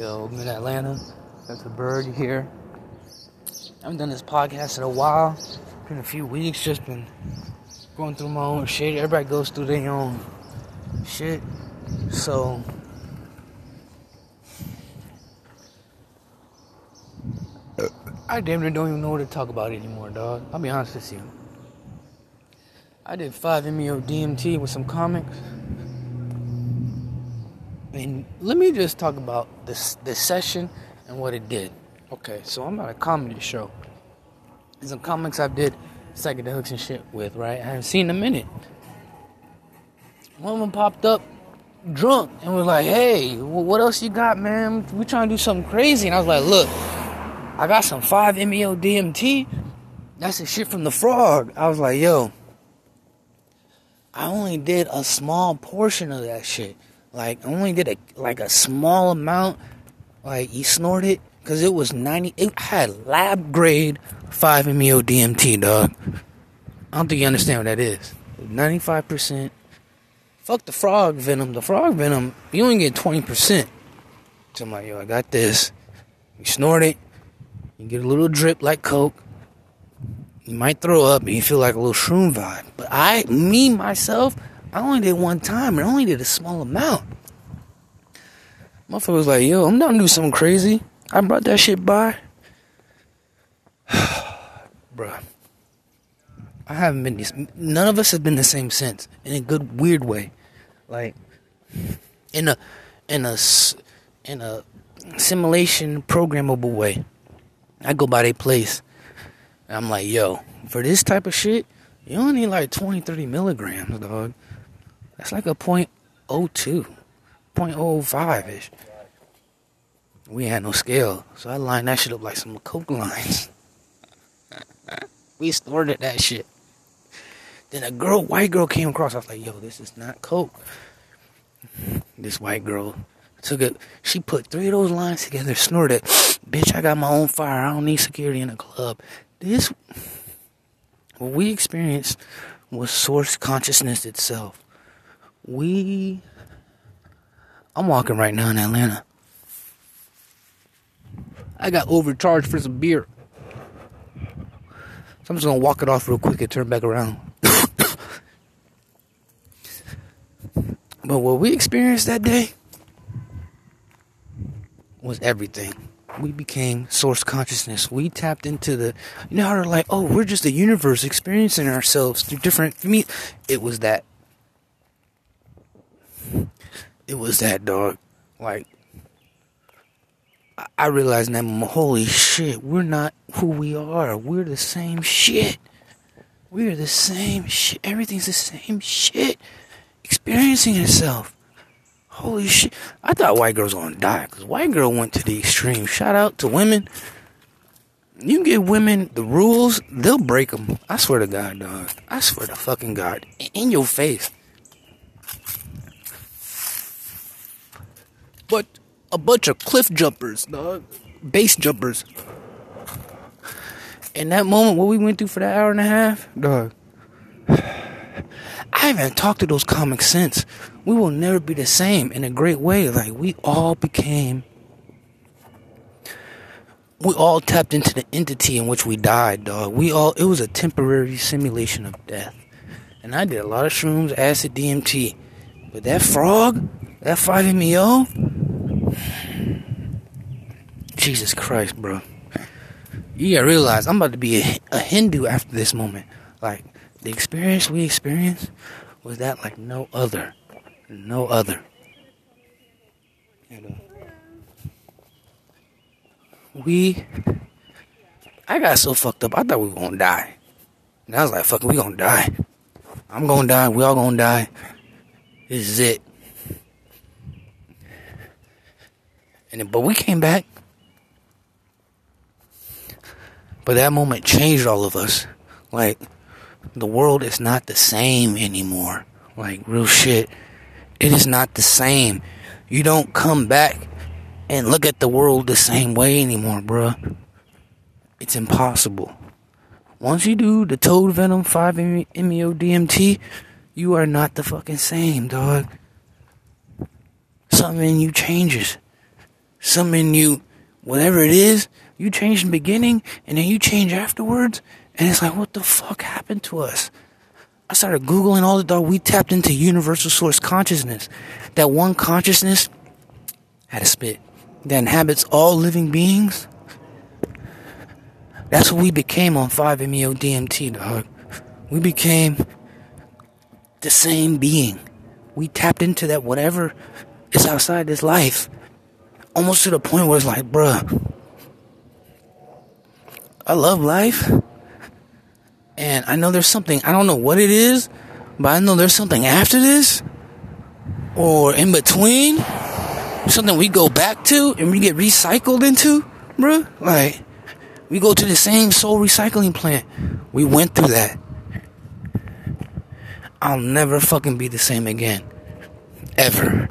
I'm in Atlanta. That's a bird here. I haven't done this podcast in a while. Been a few weeks. Just been going through my own shit. Everybody goes through their own shit. So I damn near don't even know what to talk about anymore, dog. I'll be honest with you. I did 5-MeO DMT with some comics. Let me just talk about this this session and what it did. Okay, so I'm at a comedy show. Some comics I did psychedelics and shit with, right? I haven't seen in a minute. One of them popped up drunk and was like, hey, what else you got, man? We trying to do something crazy. And I was like, look, I got some 5-MeO DMT. That's the shit from the frog. I was like, yo, I only did a small portion of that shit. Like, I only did a like a small amount. Like, you snorted because it was 90. It had lab grade 5-MeO DMT, dog. I don't think you understand what that is. 95%. Fuck the frog venom. The frog venom, you only get 20%. So I'm like, yo, I got this. You snort it, you get a little drip like Coke. You might throw up and you feel like a little shroom vibe. But I, me, myself, I only did one time and I only did a small amount. Motherfucker was like, yo, I'm down to do something crazy. I brought that shit by. Bruh. I haven't been this. None of us have been the same since. In a good, weird way. Like, in a, in a, in a simulation programmable way. I go by their place. And I'm like, yo, for this type of shit, you only need like 20, 30 milligrams, dog. That's like a point oh two, point oh five ish. We had no scale, so I lined that shit up like some coke lines. we snorted that shit. Then a girl, white girl came across. I was like, yo, this is not coke. This white girl took it. She put three of those lines together, snorted. Bitch, I got my own fire. I don't need security in a club. This, what we experienced was source consciousness itself. We, I'm walking right now in Atlanta. I got overcharged for some beer. So I'm just gonna walk it off real quick and turn back around. but what we experienced that day was everything. We became source consciousness. We tapped into the, you know how they're like, oh, we're just the universe experiencing ourselves through different. For me, it was that. It was that dog. Like, I realized that, holy shit, we're not who we are. We're the same shit. We're the same shit. Everything's the same shit. Experiencing itself. Holy shit. I thought white girls gonna die because white girl went to the extreme. Shout out to women. You give women the rules, they'll break them. I swear to God, dog. I swear to fucking God. In your face. But a bunch of cliff jumpers, dog. Base jumpers. In that moment, what we went through for that hour and a half, dog. I haven't talked to those comics since. We will never be the same in a great way. Like, we all became. We all tapped into the entity in which we died, dog. We all. It was a temporary simulation of death. And I did a lot of shrooms, acid, DMT. But that frog, that 5-MeO. Jesus Christ, bro. You gotta realize I'm about to be a, a Hindu after this moment. Like, the experience we experienced was that like no other. No other. And, uh, we. I got so fucked up, I thought we were gonna die. And I was like, fuck, we gonna die. I'm gonna die, we all gonna die. This is it. And but we came back. But that moment changed all of us. Like, the world is not the same anymore. Like, real shit. It is not the same. You don't come back and look at the world the same way anymore, bruh. It's impossible. Once you do the toad venom 5 MEO DMT, you are not the fucking same, dog. Something in you changes. Something in you, whatever it is, you change in the beginning and then you change afterwards. And it's like, what the fuck happened to us? I started Googling all the dog. We tapped into universal source consciousness. That one consciousness had a spit that inhabits all living beings. That's what we became on 5-MeO DMT, dog. We became the same being. We tapped into that whatever is outside this life. Almost to the point where it's like, bruh, I love life. And I know there's something, I don't know what it is, but I know there's something after this or in between. Something we go back to and we get recycled into, bruh. Like, we go to the same soul recycling plant. We went through that. I'll never fucking be the same again. Ever.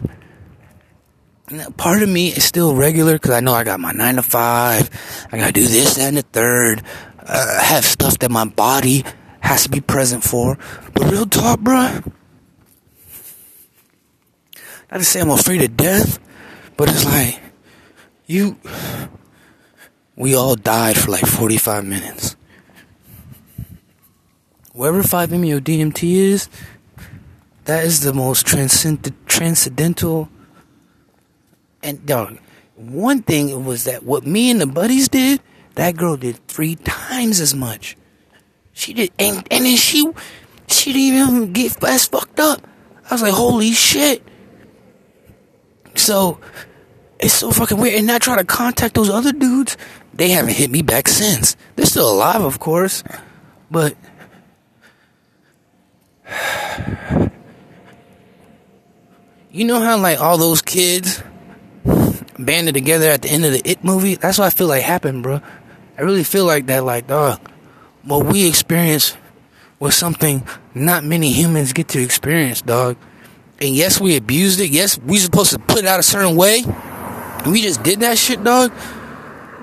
Part of me is still regular because I know I got my nine to five. I gotta do this, and the third. Uh, have stuff that my body has to be present for. But real talk, bruh. Not to say I'm afraid of death, but it's like, you. We all died for like 45 minutes. Wherever 5-MeO DMT is, that is the most transcend- transcendental. And dog, one thing was that what me and the buddies did, that girl did three times as much. She did, and, and then she, she didn't even get as fucked up. I was like, holy shit. So, it's so fucking weird. And I try to contact those other dudes. They haven't hit me back since. They're still alive, of course. But you know how like all those kids banded together at the end of the It movie? That's what I feel like happened, bro. I really feel like that, like, dog. What we experienced was something not many humans get to experience, dog. And yes, we abused it. Yes, we supposed to put it out a certain way. We just did that shit, dog.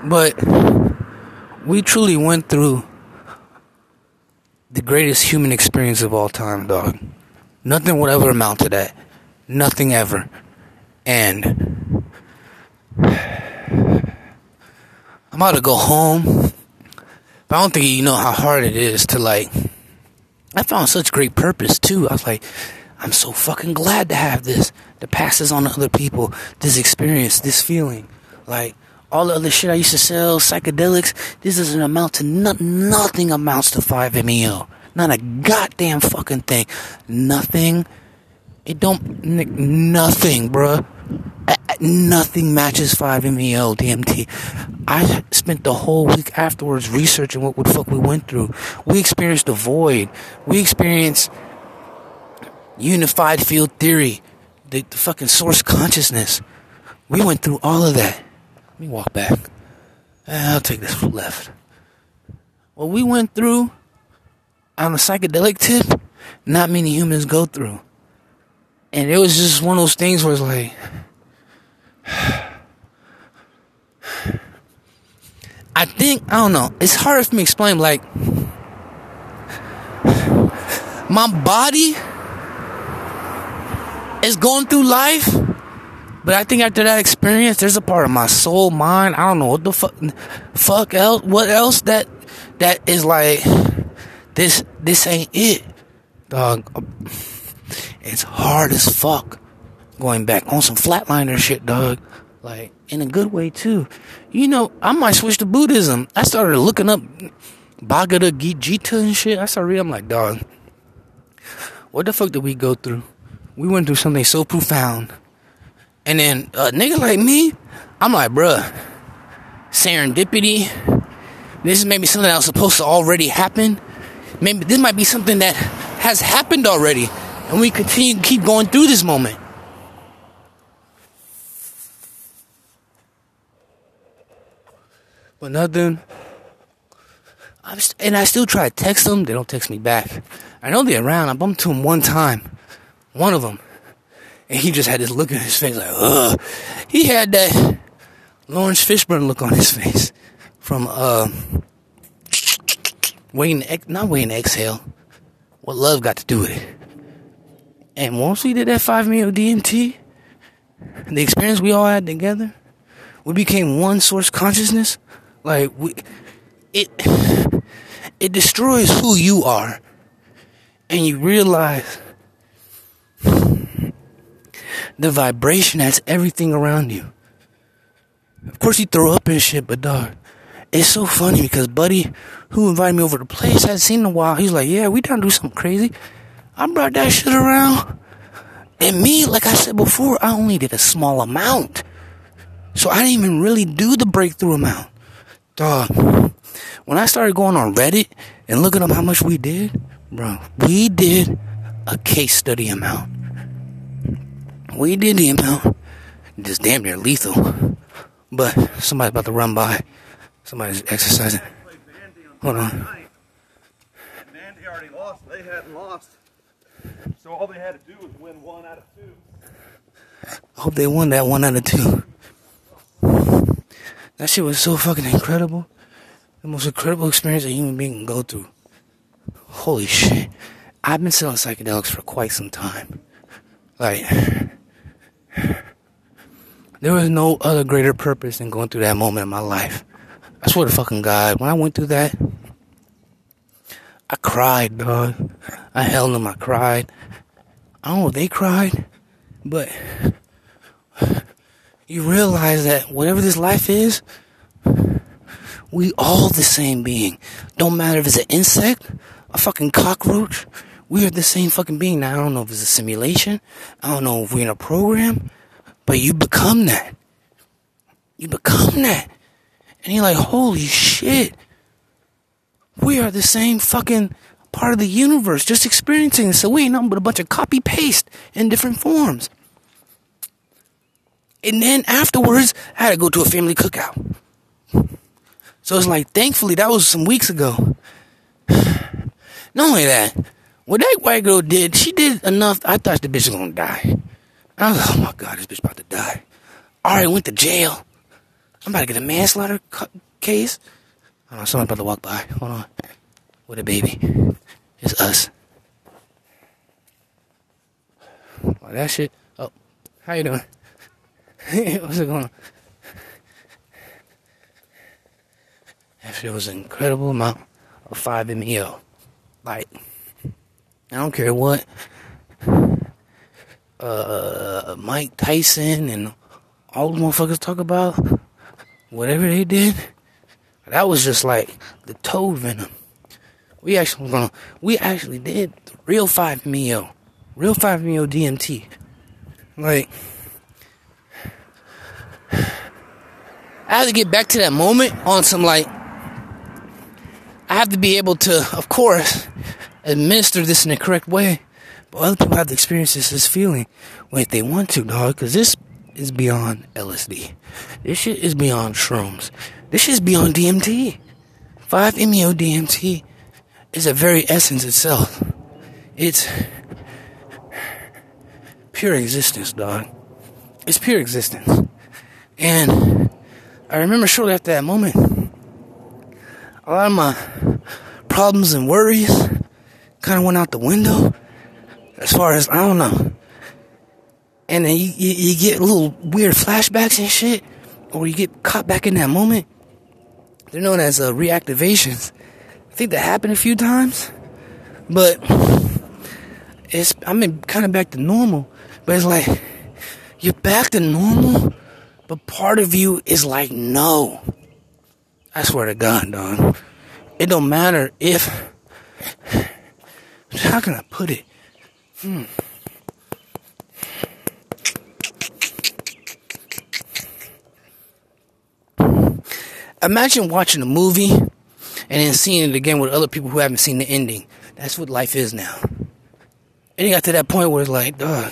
But we truly went through the greatest human experience of all time, dog. Nothing would ever amount to that. Nothing ever. And I'm about to go home. But I don't think you know how hard it is to like. I found such great purpose too. I was like, I'm so fucking glad to have this to pass this on to other people. This experience, this feeling. Like, all the other shit I used to sell, psychedelics, this doesn't amount to nothing. nothing amounts to 5-MeO. Not a goddamn fucking thing. Nothing. It don't, nothing, bruh. Nothing matches 5-MeO DMT. I spent the whole week afterwards researching what the fuck we went through. We experienced the void. We experienced unified field theory, the, the fucking source consciousness. We went through all of that. Let me walk back. Eh, I'll take this left. What we went through on the psychedelic tip, not many humans go through. And it was just one of those things where it's like, I think, I don't know, it's hard for me to explain, like, my body is going through life but I think after that experience, there's a part of my soul, mind. I don't know what the fuck, fuck else, what else that that is like. This this ain't it, dog. It's hard as fuck going back on some flatliner shit, dog. Like in a good way too. You know, I might switch to Buddhism. I started looking up Bhagavad Gita and shit. I started reading. I'm like, dog, what the fuck did we go through? We went through something so profound and then a nigga like me, I'm like, bruh, serendipity. This is maybe something that was supposed to already happen. Maybe this might be something that has happened already. And we continue to keep going through this moment. But nothing. I'm st- and I still try to text them. They don't text me back. I know they're around. I bumped to them one time. One of them. And he just had this look on his face like, ugh. He had that Laurence Fishburne look on his face from, uh, waiting, not Wayne exhale. What love got to do with it. And once we did that 5-MeO DMT, the experience we all had together, we became one source consciousness. Like we, it, it destroys who you are, and you realize the vibration that's everything around you. Of course, you throw up and shit, but dog, it's so funny because Buddy, who invited me over to place, hadn't seen in a while. He's like, "Yeah, we down to do something crazy." I brought that shit around, and me, like I said before, I only did a small amount, so I didn't even really do the breakthrough amount, dog. When I started going on Reddit and looking up how much we did, bro, we did a case study amount. We did the amount, just damn near lethal. But somebody's about to run by. Somebody's exercising. Hold on. Vandy already lost. They hadn't lost. So all they had to do was win one out of two. I hope they won that one out of two. That shit was so fucking incredible. The most incredible experience a human being can go through. Holy shit. I've been selling psychedelics for quite some time. Like, there was no other greater purpose than going through that moment in my life. I swear to fucking God, when I went through that, I cried, dog. I held them, I cried. I don't know if they cried, but you realize that whatever this life is, we all the same being. Don't matter if it's an insect, a fucking cockroach, we are the same fucking being. Now, I don't know if it's a simulation. I don't know if we're in a program. But you become that. You become that. And you're like, holy shit. We are the same fucking part of the universe, just experiencing it. So we ain't nothing but a bunch of copy paste in different forms. And then afterwards, I had to go to a family cookout. So it's like, thankfully, that was some weeks ago. Not only that, what that white girl did, she did enough. I thought the bitch was gonna die. I was like, oh my god, this bitch about to die. Already went to jail. I'm about to get a manslaughter case. I know, someone about to walk by. Hold on. With a baby. It's us. Oh, that shit. Oh, how you doing? What's it going on? That shit was an incredible amount of 5-MeO. Like, I don't care what uh, Mike Tyson and all the motherfuckers talk about, whatever they did, that was just like the toad venom. We actually gonna, we actually did the real 5-MeO, real 5-MeO DMT. Like, I have to get back to that moment on some like, I have to be able to, of course, administer this in the correct way but other people have to experience this, this feeling when they want to, dog. Because this is beyond LSD. This shit is beyond shrooms. This shit is beyond DMT. 5-MeO DMT is a very essence itself. It's pure existence, dog. It's pure existence. And I remember shortly after that moment, a lot of my problems and worries kind of went out the window as far as I don't know. And then you, you, you get little weird flashbacks and shit, or you get caught back in that moment. They're known as uh, reactivations. I think that happened a few times, but it's I'm in kind of back to normal. But it's like you're back to normal, but part of you is like no. I swear to God, dog. It don't matter if. How can I put it? Hmm. Imagine watching a movie and then seeing it again with other people who haven't seen the ending. That's what life is now. And it got to that point where it's like, duh,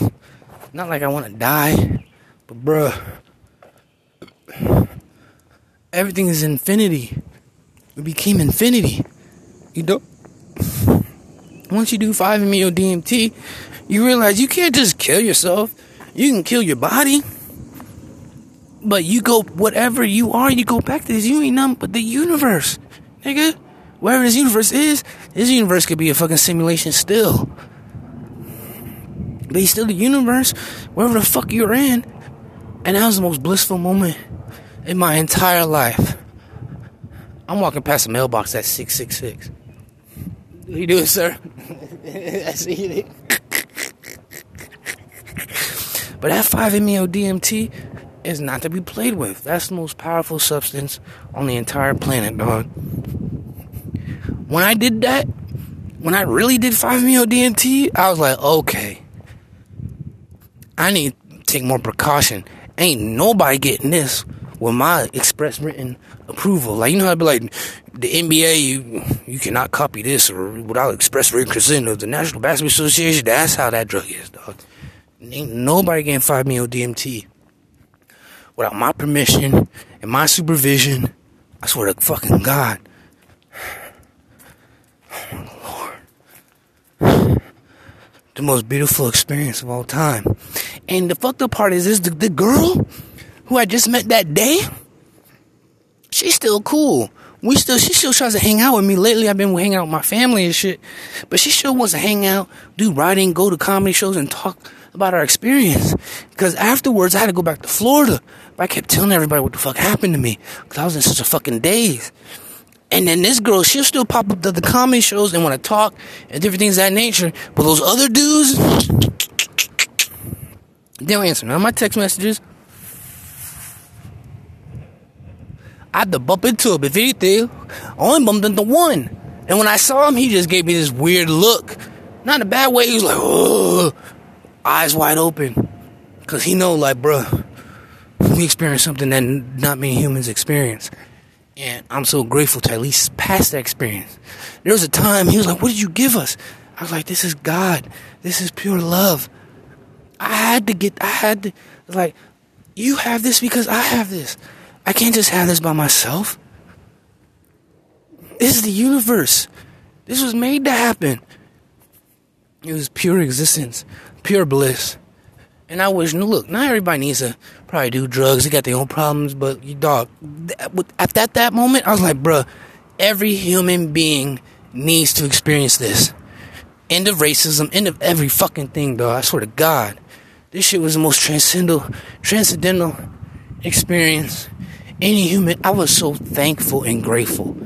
not like I want to die, but bruh, everything is infinity. It became infinity. You don't once you do 5-MeO DMT, you realize you can't just kill yourself. You can kill your body. But you go, whatever you are, you go back to this. You ain't nothing but the universe. Nigga. Wherever this universe is, this universe could be a fucking simulation still. But he's still the universe, wherever the fuck you're in. And that was the most blissful moment in my entire life. I'm walking past a mailbox at 666. How you doing, sir? I see it. But that 5-MeO DMT is not to be played with. That's the most powerful substance on the entire planet, dog. When I did that, when I really did 5-MeO DMT, I was like, okay, I need to take more precaution. Ain't nobody getting this with my express written approval. Like you know, I'd be like, the NBA, you you cannot copy this or without express written consent of the National Basketball Association. That's how that drug is, dog. Ain't nobody getting 5-MeO DMT without my permission and my supervision. I swear to fucking God. The most beautiful experience of all time. And the fucked up part is this the, the girl who I just met that day, she's still cool. We still, she still tries to hang out with me. Lately, I've been hanging out with my family and shit. But she still wants to hang out, do writing, go to comedy shows, and talk about our experience. Because afterwards, I had to go back to Florida. But I kept telling everybody what the fuck happened to me. Because I was in such a fucking daze. And then this girl, she'll still pop up to the comedy shows and want to talk and different things of that nature. But those other dudes, they don't answer none of my text messages. I had to bump into him. If anything, I only bumped into one. And when I saw him, he just gave me this weird look. Not in a bad way. He was like, eyes wide open. Because he know, like, bruh, we experience something that not many humans experience. And I'm so grateful to at least pass that experience. There was a time he was like, What did you give us? I was like, This is God. This is pure love. I had to get, I had to, like, you have this because I have this. I can't just have this by myself. This is the universe. This was made to happen. It was pure existence, pure bliss. And I wish, look, not everybody needs to probably do drugs. They got their own problems, but you dog, at that that moment, I was like, bruh, every human being needs to experience this. End of racism, end of every fucking thing, dog. I swear to God, this shit was the most transcendental, transcendental experience any human. I was so thankful and grateful.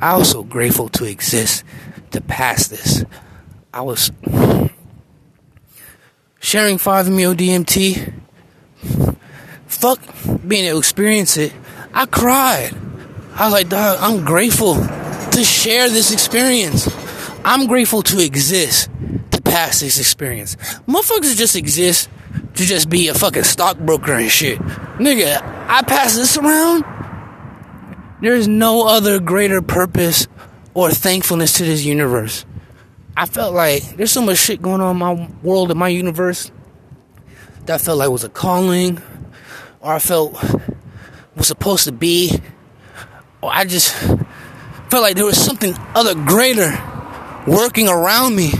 I was so grateful to exist, to pass this. I was sharing 5-MeO DMT. Fuck being able to experience it. I cried. I was like, dog, I'm grateful to share this experience. I'm grateful to exist to pass this experience. Motherfuckers just exist to just be a fucking stockbroker and shit. Nigga, I pass this around. There's no other greater purpose or thankfulness to this universe. I felt like there's so much shit going on in my world, in my universe, that I felt like was a calling, or I felt was supposed to be, or I just felt like there was something other greater working around me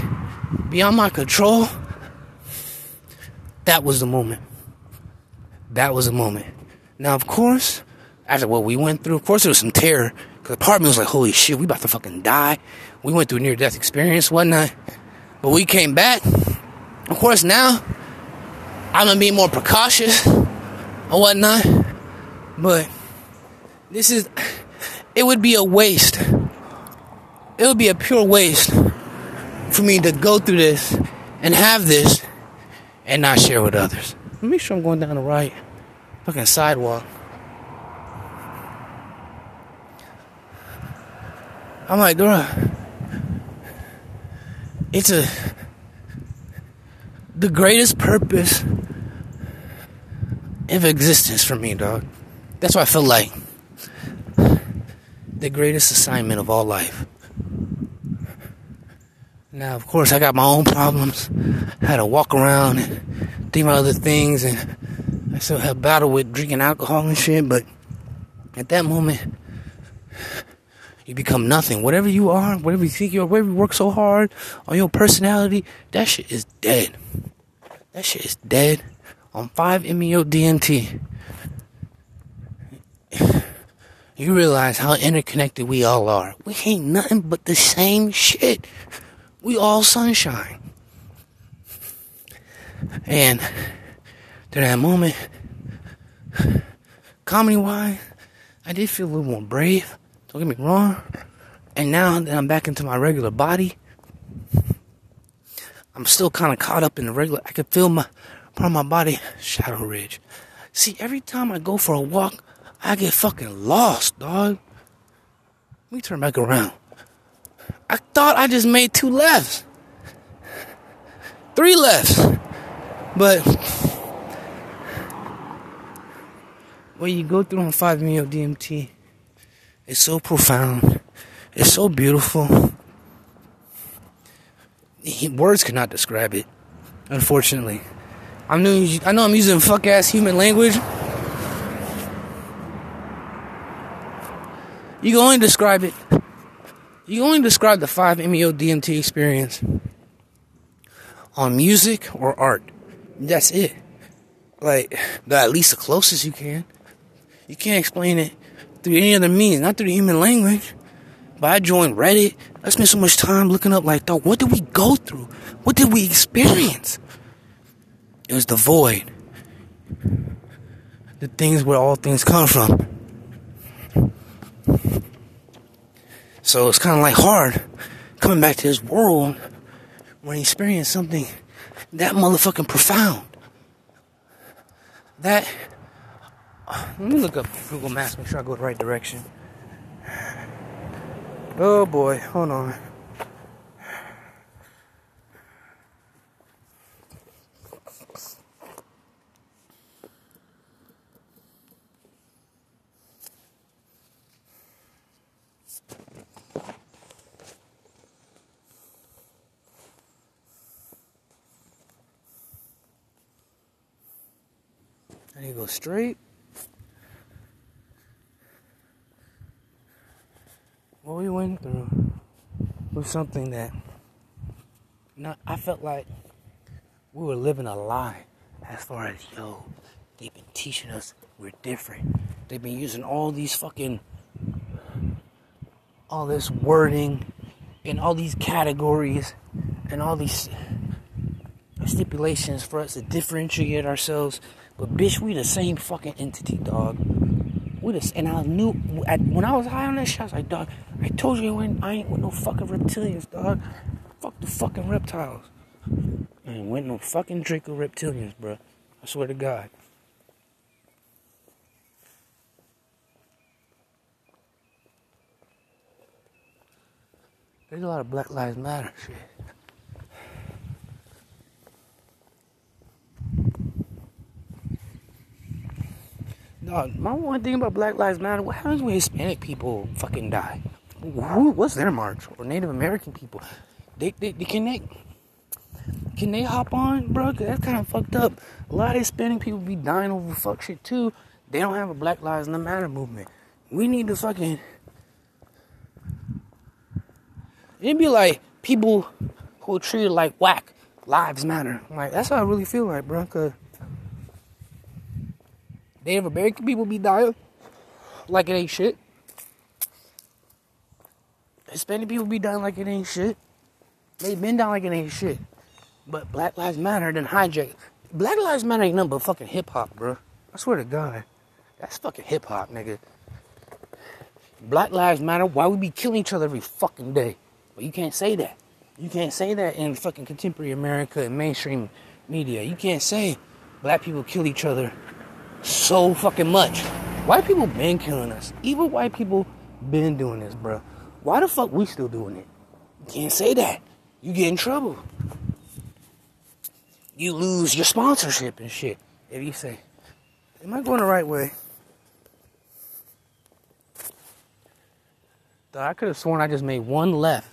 beyond my control. That was the moment. That was the moment. Now, of course, after what we went through, of course, there was some terror. Because part of me was like, holy shit, we about to fucking die. We went through near death experience, whatnot. But we came back. Of course, now, I'm to be more precautious and whatnot. But this is, it would be a waste. It would be a pure waste for me to go through this and have this and not share with others. Let me make sure I'm going down the right fucking sidewalk. I'm like, bruh, it's a the greatest purpose of existence for me, dog. That's what I feel like. The greatest assignment of all life. Now, of course, I got my own problems. I had to walk around and think about other things, and I still have battle with drinking alcohol and shit. But at that moment, you become nothing. Whatever you are, whatever you think you are, whatever you work so hard on your personality, that shit is dead. That shit is dead on 5-MeO DMT. You realize how interconnected we all are. We ain't nothing but the same shit. We all sunshine. And to that moment, comedy wise, I did feel a little more brave. Don't get me wrong. And now that I'm back into my regular body, I'm still kind of caught up in the regular. I can feel my part of my body, Shadow Ridge. See, every time I go for a walk, I get fucking lost, dog. Let me turn back around. I thought I just made two lefts, three lefts, but when you go through on 5-MeO DMT, it's so profound. It's so beautiful. Words cannot describe it, unfortunately. I'm new, I know I'm using fuck ass human language. You can only describe it. You can only describe the 5-MeO DMT experience on music or art. That's it. Like, at least the closest you can. You can't explain it through any other means, not through the human language. But I joined Reddit. I spent so much time looking up, like, what did we go through? What did we experience? It was the void. The things where all things come from. So it's kind of like hard coming back to this world when you experience something that motherfucking profound. That. Let me look up Google Maps, make sure I go the right direction. Oh boy, hold on. I need to go straight. What we went through was something that not I felt like we were living a lie as far as yo, they've been teaching us we're different. They've been using all these fucking all this wording and all these categories and all these stipulations for us to differentiate ourselves but bitch, we the same fucking entity, dog. We the and I knew when I was high on that shit, I was like, dog, I told you I ain't, I ain't with no fucking reptilians, dog. Fuck the fucking reptiles. I ain't with no fucking Draco reptilians, bro. I swear to God. There's a lot of Black Lives Matter shit. Dog, my one thing about Black Lives Matter, what happens when Hispanic people fucking die? Who, what's their march? Or Native American people? They, they, they can they can they hop on, bro? Cause that's kind of fucked up. A lot of Hispanic people be dying over fuck shit too. They don't have a Black Lives Matter movement. We need to fucking. It'd be like people who are treated like whack lives matter. Like that's how I really feel like, bro. Cause Native American people be dying like it ain't shit. Hispanic people be dying like it ain't shit. They been down like it ain't shit. But Black Lives Matter then hijack. Black Lives Matter ain't nothing but fucking hip hop, bro. I swear to God. That's fucking hip hop, nigga. Black Lives Matter, why we be killing each other every fucking day? But you can't say that. You can't say that in fucking contemporary America and mainstream media. You can't say black people kill each other so fucking much. White people been killing us. Even white people been doing this, bro. Why the fuck we still doing it? You can't say that. You get in trouble. You lose your sponsorship and shit. If you say, Am I going the right way? I could have sworn I just made one left.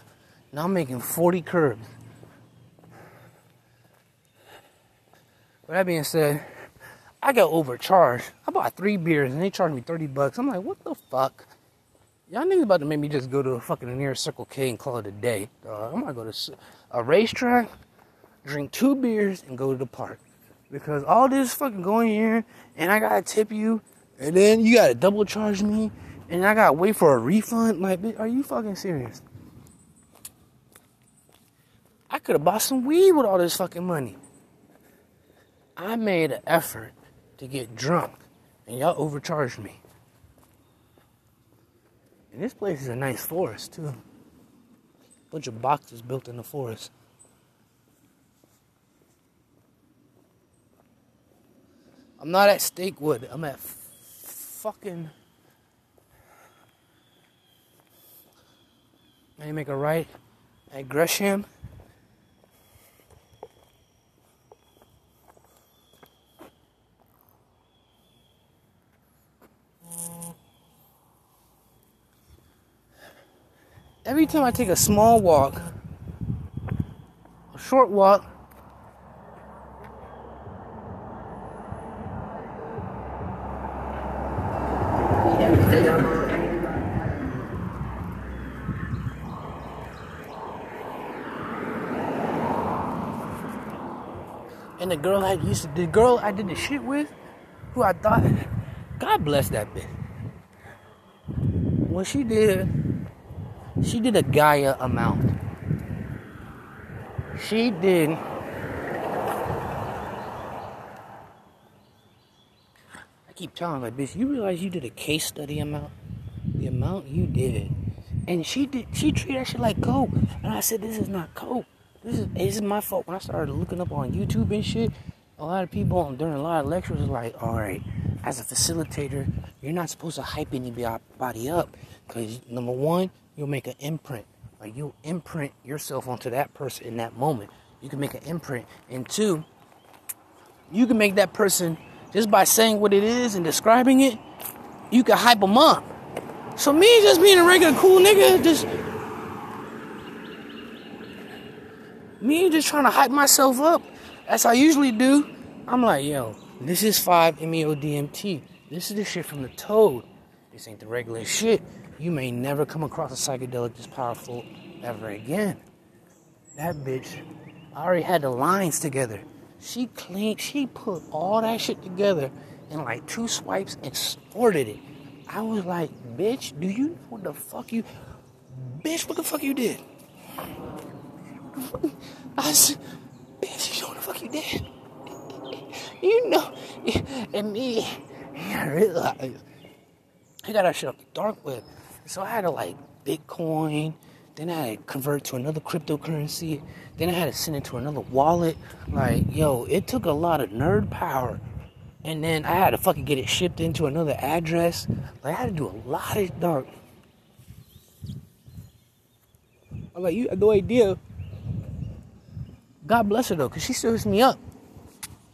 Now I'm making 40 curves. With that being said, I got overcharged. I bought three beers and they charged me 30 bucks. I'm like, what the fuck? Y'all niggas about to make me just go to a fucking near Circle K and call it a day. Uh, I'm gonna go to a RaceTrac, drink two beers, and go to the park. Because all this fucking going here, and I gotta tip you, and then you gotta double charge me, and I gotta wait for a refund. Like, are you fucking serious? I could have bought some weed with all this fucking money. I made an effort to get drunk, and y'all overcharged me. And this place is a nice forest too. Bunch of boxes built in the forest. I'm not at Stakewood. I'm at fucking. I make a right at Gresham. Time I take a small walk, a short walk, and the girl I used to, the girl I did the shit with, who I thought, God bless that bitch. What she did, she did a Gaia amount. She did. I keep telling her, bitch, you realize you did a case study amount? The amount you did. And she did, she treated that shit like coke. And I said, this is not coke. This is this is my fault. When I started looking up on YouTube and shit, a lot of people during a lot of lectures was like, all right, as a facilitator, you're not supposed to hype anybody up because number one, you'll make an imprint. Like you'll imprint yourself onto that person in that moment. You can make an imprint, and two, you can make that person just by saying what it is and describing it. You can hype them up. So me just being a regular cool nigga, just me just trying to hype myself up, as I usually do, I'm like, yo, this is 5-MeO-DMT. This is the shit from the toad. This ain't the regular shit. You may never come across a psychedelic this powerful ever again. That bitch, already had the lines together. She cleaned, she put all that shit together in like two swipes and snorted it. I was like, bitch, do you know what the fuck you, bitch, what the fuck you did? I said, bitch, you know what the fuck you did? You know, and me, I realized I got that shit off the dark web. So I had to like Bitcoin, then I had to convert to another cryptocurrency, then I had to send it to another wallet. Like, yo, it took a lot of nerd power. And then I had to fucking get it shipped into another address. Like, I had to do a lot of dark. I'm like, you had no idea God bless her though, cause she hits me up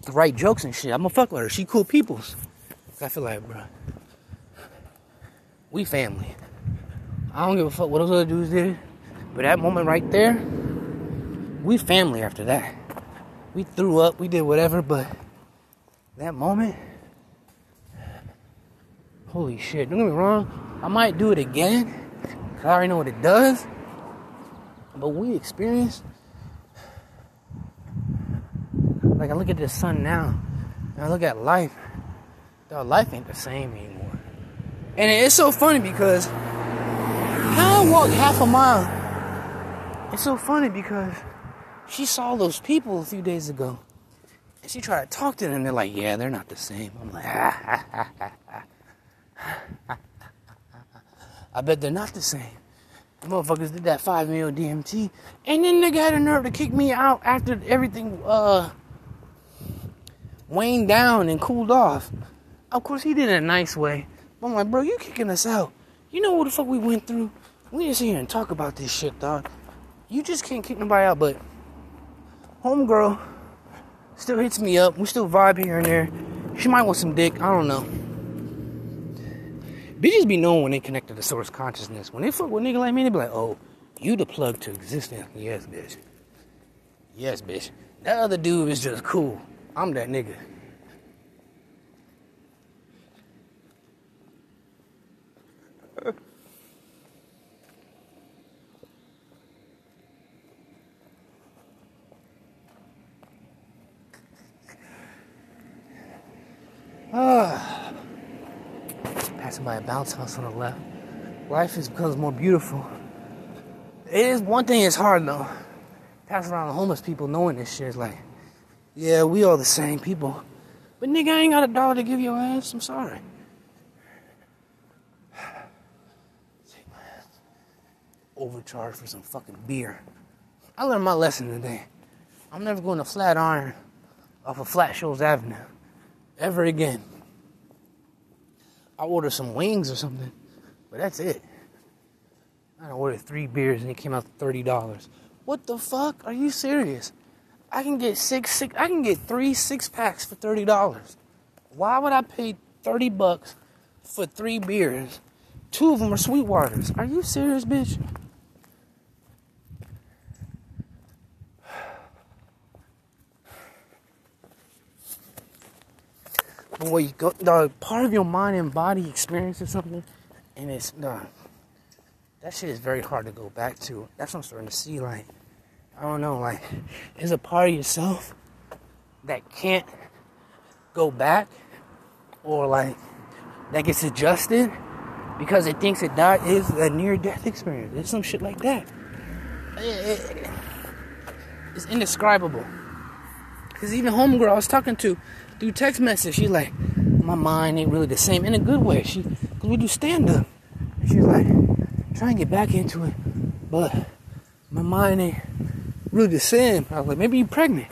to write jokes and shit. I'm gonna fuck with her. She cool peoples. I feel like, bro, we family. I don't give a fuck what those other dudes did, but that moment right there, we family. After that, we threw up, we did whatever, but that moment, holy shit! Don't get me wrong, I might do it again, cause I already know what it does. But we experienced like I look at the sun now, and I look at life. Dog, life ain't the same anymore. And it's so funny because I walked half a mile. It's so funny because she saw those people a few days ago. And she tried to talk to them. They're like, yeah, they're not the same. I'm like, ah, ah, ah, ah I bet they're not the same. The motherfuckers did that 5-MeO-DMT. And then they got a nerve to kick me out after everything, uh, waned down and cooled off. Of course, he did it in a nice way. But I'm like, bro, you kicking us out. You know what the fuck we went through? We just here and talk about this shit, dog. You just can't kick nobody out, but homegirl still hits me up. We still vibe here and there. She might want some dick. I don't know. Bitches be known when they connect to source consciousness. When they fuck with nigga like me, they be like, oh, you the plug to existence. Yes, bitch. Yes, bitch. That other dude is just cool. I'm that nigga. Ah. Passing by a bounce house on the left. Life is becomes more beautiful. It is one thing is hard though. Passing around homeless people knowing this shit is like yeah, we all the same people. But nigga, I ain't got a dollar to give your ass. I'm sorry. Overcharged for some fucking beer. I learned my lesson today. I'm never going to Flatiron off of Flat Shoals Avenue ever again. I ordered some wings or something, but that's it. I ordered three beers and it came out thirty dollars. What the fuck? Are you serious? I can get six, six I can get three six packs for thirty dollars. Why would I pay thirty bucks for three beers? Two of them are Sweetwaters. Are you serious, bitch? Boy, you go, the part of your mind and body experiences something, and it's done. That shit is very hard to go back to. That's what I'm starting to see. Like, I don't know. Like, there's a part of yourself that can't go back, or like that gets adjusted because it thinks it that is a near-death experience. There's some shit like that. it's indescribable. Cause even homegirl I was talking to through text message, she like, my mind ain't really the same in a good way. She, cause we do stand up. She's like, try and get back into it, but my mind ain't really the same. I was like, maybe you pregnant.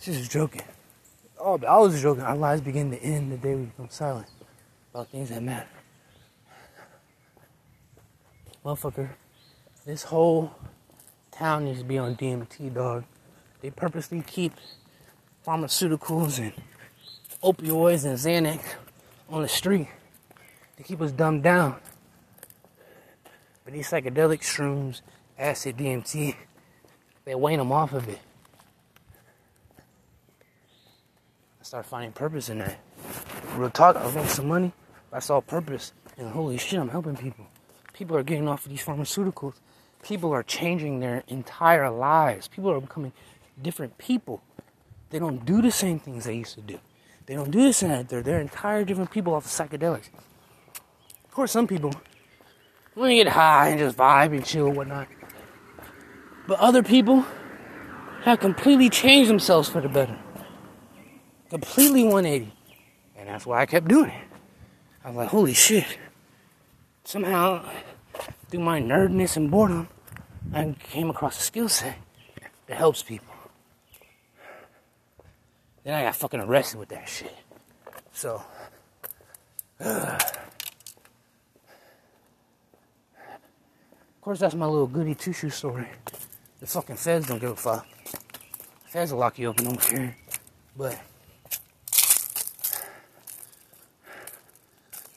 She's just joking. Oh, I was joking. Our lives begin to end the day we become silent about things that matter. Motherfucker, this whole town needs to be on DMT, dog. They purposely keep pharmaceuticals and opioids and Xanax on the street to keep us dumbed down. But these psychedelic shrooms, acid, DMT, they wane them off of it. I started finding purpose in that. Real talk, I making some money. I saw purpose, and holy shit, I'm helping people. People are getting off of these pharmaceuticals. People are changing their entire lives. People are becoming different people. They don't do the same things they used to do. They don't do this and that. They're, they're entire different people off of psychedelics. Of course, some people want to get high and just vibe and chill and whatnot. But other people have completely changed themselves for the better. Completely 180. And that's why I kept doing it. I was like, holy shit. Somehow, through my nerdness and boredom, I came across a skill set that helps people. Then I got fucking arrested with that shit. So, of course, that's my little goody two shoe story. The fucking feds don't give a fuck. Feds will lock you up and don't care. But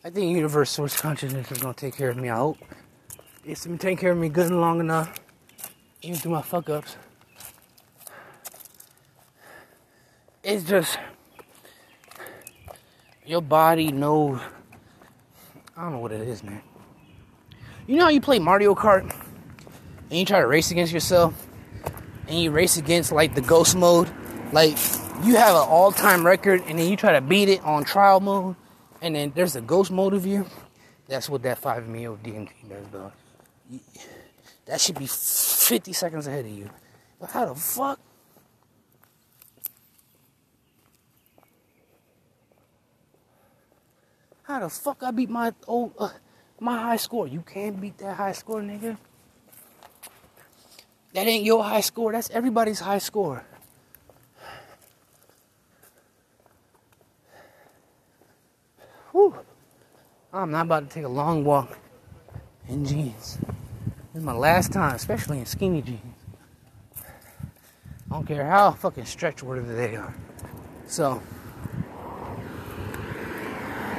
I think universe source consciousness is gonna take care of me. I hope it's been taking care of me good and long enough, even through my fuck ups. It's just your body knows. I don't know what it is, man. You know how you play Mario Kart and you try to race against yourself and you race against like the ghost mode? Like you have an all time record and then you try to beat it on trial mode and then there's a ghost mode of you. That's what that 5-MeO DMT does, dog. That should be 50 seconds ahead of you. But how the fuck How the fuck I beat my old uh, my high score? You can't beat that high score, nigga. That ain't your high score. That's everybody's high score. Whew. I'm not about to take a long walk in jeans. This is my last time, especially in skinny jeans. I don't care how fucking stretch whatever they are. So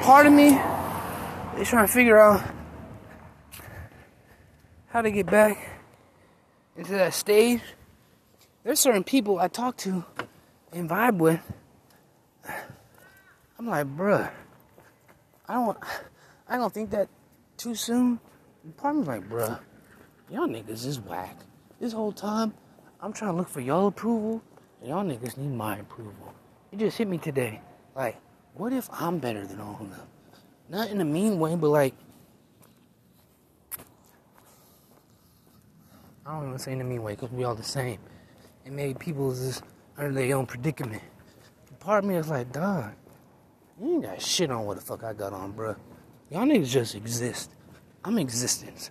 part of me is trying to figure out how to get back into that stage. There's certain people I talk to and vibe with. I'm like, bruh, I don't, I don't think that too soon. Part of me like, bruh, y'all niggas is whack. This whole time, I'm trying to look for y'all approval, and y'all niggas need my approval. It just hit me today. Like, what if I'm better than all of them? Not in a mean way, but like, I don't even say in a mean way because we all the same. And maybe people just under their own predicament. part of me is like, dog, you ain't got shit on what the fuck I got on, bruh. Y'all niggas just exist. I'm existence.